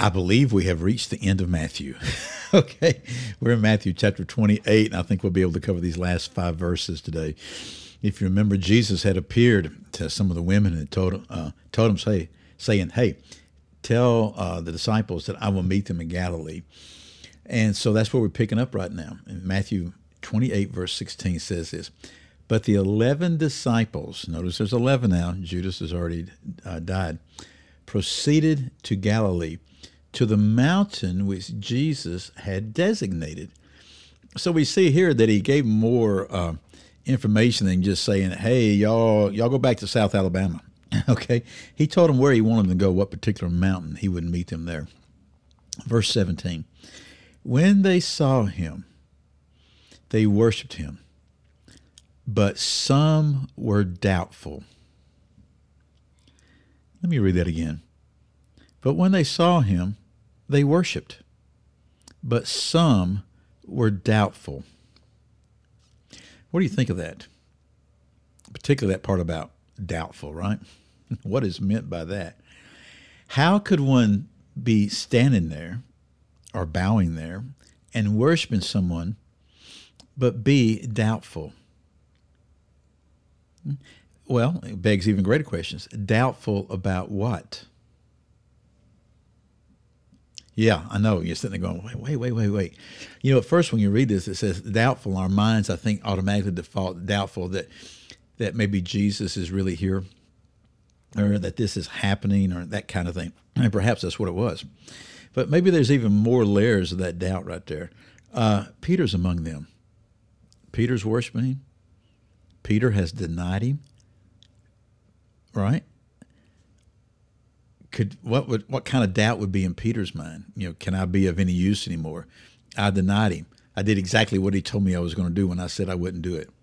I believe we have reached the end of Matthew. okay, we're in Matthew chapter 28, and I think we'll be able to cover these last five verses today. If you remember, Jesus had appeared to some of the women and told, uh, told them, say, saying, Hey, tell uh, the disciples that I will meet them in Galilee. And so that's where we're picking up right now. In Matthew 28, verse 16 says this But the 11 disciples, notice there's 11 now, Judas has already uh, died, proceeded to Galilee to the mountain which Jesus had designated. So we see here that he gave more uh, information than just saying, "Hey, y'all, y'all go back to South Alabama." okay, he told them where he wanted them to go, what particular mountain he would meet them there. Verse seventeen: When they saw him, they worshipped him, but some were doubtful. Let me read that again. But when they saw him, they worshiped, but some were doubtful. What do you think of that? Particularly that part about doubtful, right? what is meant by that? How could one be standing there or bowing there and worshiping someone but be doubtful? Hmm? Well, it begs even greater questions. Doubtful about what? Yeah, I know. You're sitting there going, wait, wait, wait, wait, wait. You know, at first when you read this, it says doubtful. Our minds, I think, automatically default doubtful that that maybe Jesus is really here, or that this is happening, or that kind of thing. And perhaps that's what it was. But maybe there's even more layers of that doubt right there. Uh, Peter's among them. Peter's worshiping him. Peter has denied him. Right? Could what would what kind of doubt would be in Peter's mind? You know, can I be of any use anymore? I denied him. I did exactly what he told me I was going to do when I said I wouldn't do it.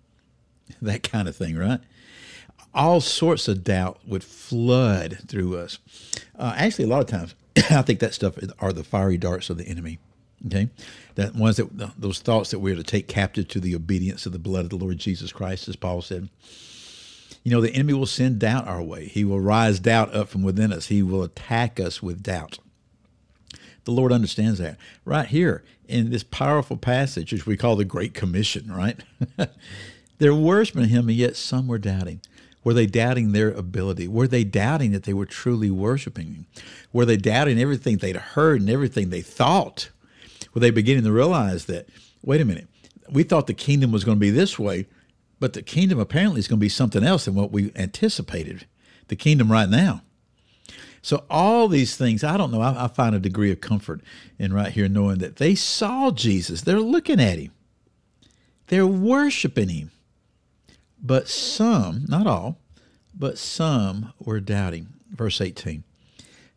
That kind of thing, right? All sorts of doubt would flood through us. Uh, actually, a lot of times, I think that stuff are the fiery darts of the enemy. Okay, that ones that those thoughts that we're to take captive to the obedience of the blood of the Lord Jesus Christ, as Paul said. You know, the enemy will send doubt our way. He will rise doubt up from within us. He will attack us with doubt. The Lord understands that. Right here in this powerful passage, which we call the Great Commission, right? They're worshiping him, and yet some were doubting. Were they doubting their ability? Were they doubting that they were truly worshiping him? Were they doubting everything they'd heard and everything they thought? Were they beginning to realize that, wait a minute, we thought the kingdom was going to be this way, but the kingdom apparently is going to be something else than what we anticipated. The kingdom right now. So all these things, I don't know. I, I, find a degree of comfort in right here knowing that they saw Jesus. They're looking at him. They're worshiping him. But some, not all, but some were doubting. Verse 18.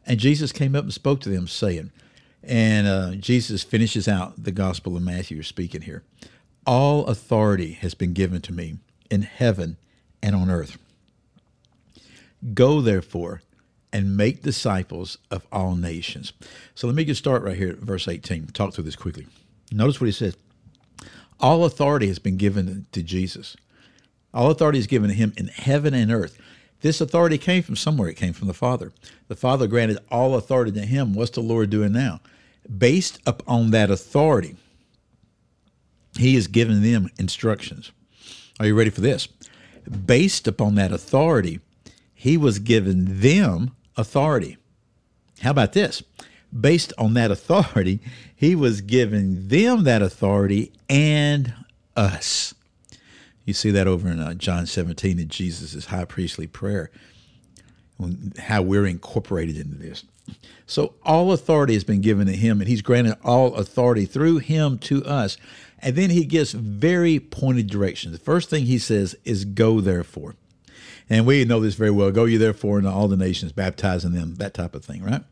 And Jesus came up and spoke to them, saying, and uh, Jesus finishes out the Gospel of Matthew, speaking here. All authority has been given to me in heaven and on earth. Go therefore and make disciples of all nations. So let me get start right here at verse 18. Talk through this quickly. Notice what he says. All authority has been given to Jesus. All authority is given to him in heaven and earth. This authority came from somewhere. It came from the Father. The Father granted all authority to him. What's the Lord doing now? Based upon that authority, he has given them instructions. Are you ready for this? Based upon that authority, he was giving them authority. How about this? Based on that authority, he was giving them that authority and us. You see that over in uh, John 17 in Jesus' high priestly prayer, how we're incorporated into this. So all authority has been given to him, and he's granted all authority through him to us. And then he gives very pointed directions. The first thing he says is, Go therefore. And we know this very well. Go ye therefore into all the nations, baptizing them, that type of thing, right?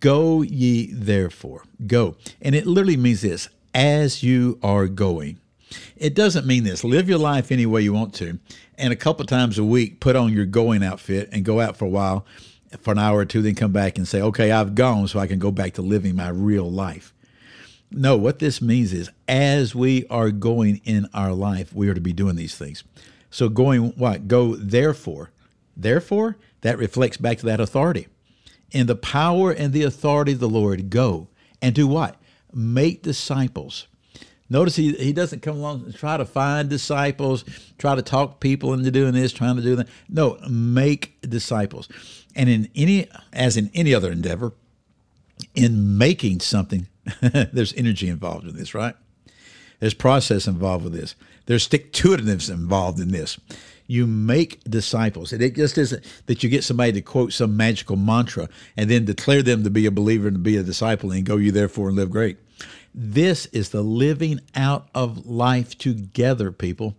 Go ye therefore. Go. And it literally means this as you are going. It doesn't mean this. Live your life any way you want to, and a couple times a week, put on your going outfit and go out for a while, for an hour or two, then come back and say, "Okay, I've gone, so I can go back to living my real life." No, what this means is, as we are going in our life, we are to be doing these things. So, going what? Go therefore. Therefore, that reflects back to that authority. In the power and the authority of the Lord, go and do what? Make disciples. Notice he, he doesn't come along and try to find disciples, try to talk people into doing this, trying to do that. No, make disciples. And in any, as in any other endeavor, in making something, there's energy involved in this, right? There's process involved with this. There's stick to itiveness involved in this. You make disciples. And it just isn't that you get somebody to quote some magical mantra and then declare them to be a believer and to be a disciple and go you therefore and live great. This is the living out of life together, people.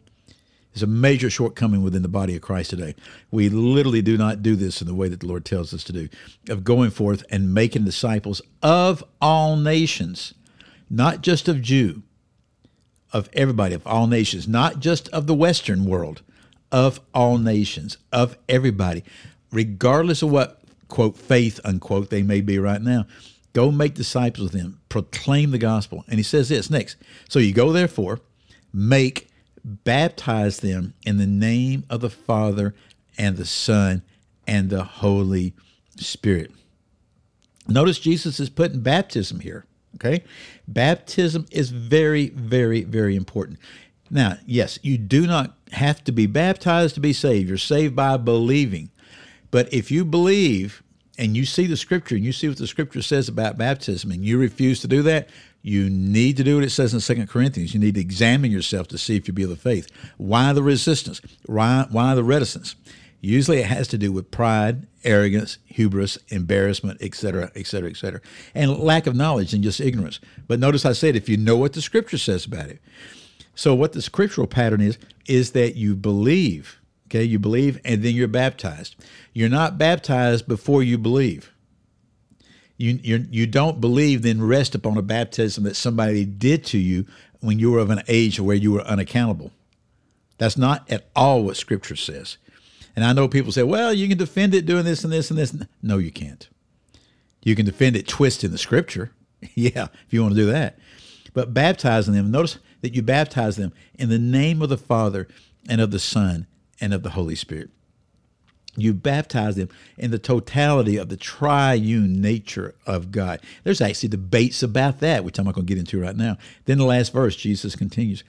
It's a major shortcoming within the body of Christ today. We literally do not do this in the way that the Lord tells us to do, of going forth and making disciples of all nations, not just of Jew, of everybody, of all nations, not just of the Western world, of all nations, of everybody, regardless of what, quote, faith, unquote, they may be right now. Go make disciples of them, proclaim the gospel. And he says this next. So you go, therefore, make, baptize them in the name of the Father and the Son and the Holy Spirit. Notice Jesus is putting baptism here. Okay? Baptism is very, very, very important. Now, yes, you do not have to be baptized to be saved. You're saved by believing. But if you believe and you see the scripture and you see what the scripture says about baptism and you refuse to do that, you need to do what it says in Second Corinthians. You need to examine yourself to see if you be of the faith. Why the resistance? Why, why the reticence? Usually it has to do with pride, arrogance, hubris, embarrassment, etc., etc., etc., and lack of knowledge and just ignorance. But notice I said if you know what the scripture says about it. So what the scriptural pattern is is that you believe, okay? You believe and then you're baptized. You're not baptized before you believe. You you you don't believe then rest upon a baptism that somebody did to you when you were of an age where you were unaccountable. That's not at all what scripture says. And I know people say, well, you can defend it doing this and this and this. No, you can't. You can defend it twisting the scripture. yeah, if you want to do that. But baptizing them, notice that you baptize them in the name of the Father and of the Son and of the Holy Spirit. You baptize them in the totality of the triune nature of God. There's actually debates about that, which I'm not going to get into right now. Then the last verse, Jesus continues,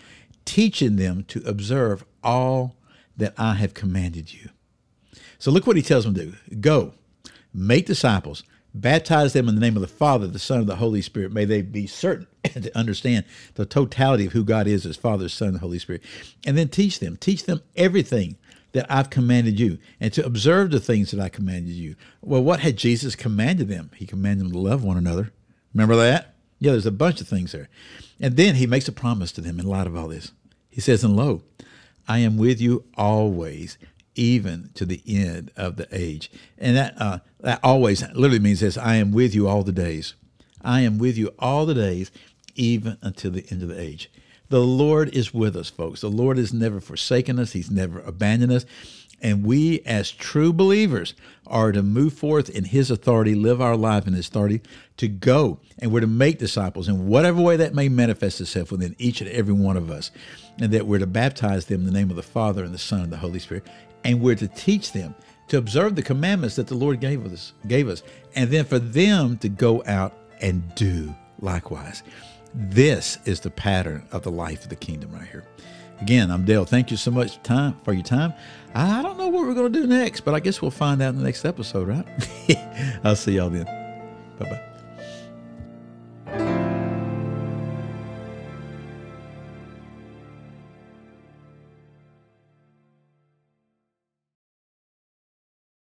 teaching them to observe all that I have commanded you. So look what he tells them to do go, make disciples, baptize them in the name of the Father, the Son, and the Holy Spirit. May they be certain to understand the totality of who God is as Father, Son, and Holy Spirit. And then teach them, teach them everything that I've commanded you, and to observe the things that I commanded you. Well, what had Jesus commanded them? He commanded them to love one another. Remember that? Yeah, there's a bunch of things there. And then he makes a promise to them in light of all this. He says, And lo, I am with you always, even to the end of the age. And that, uh, that always literally means this I am with you all the days. I am with you all the days, even until the end of the age. The Lord is with us, folks. The Lord has never forsaken us, He's never abandoned us. And we, as true believers, are to move forth in His authority, live our life in His authority, to go. And we're to make disciples in whatever way that may manifest itself within each and every one of us. And that we're to baptize them in the name of the Father and the Son and the Holy Spirit. And we're to teach them to observe the commandments that the Lord gave us, gave us. And then for them to go out and do likewise. This is the pattern of the life of the kingdom right here. Again, I'm Dale. Thank you so much time for your time. I don't know what we're going to do next, but I guess we'll find out in the next episode, right? I'll see y'all then. Bye bye.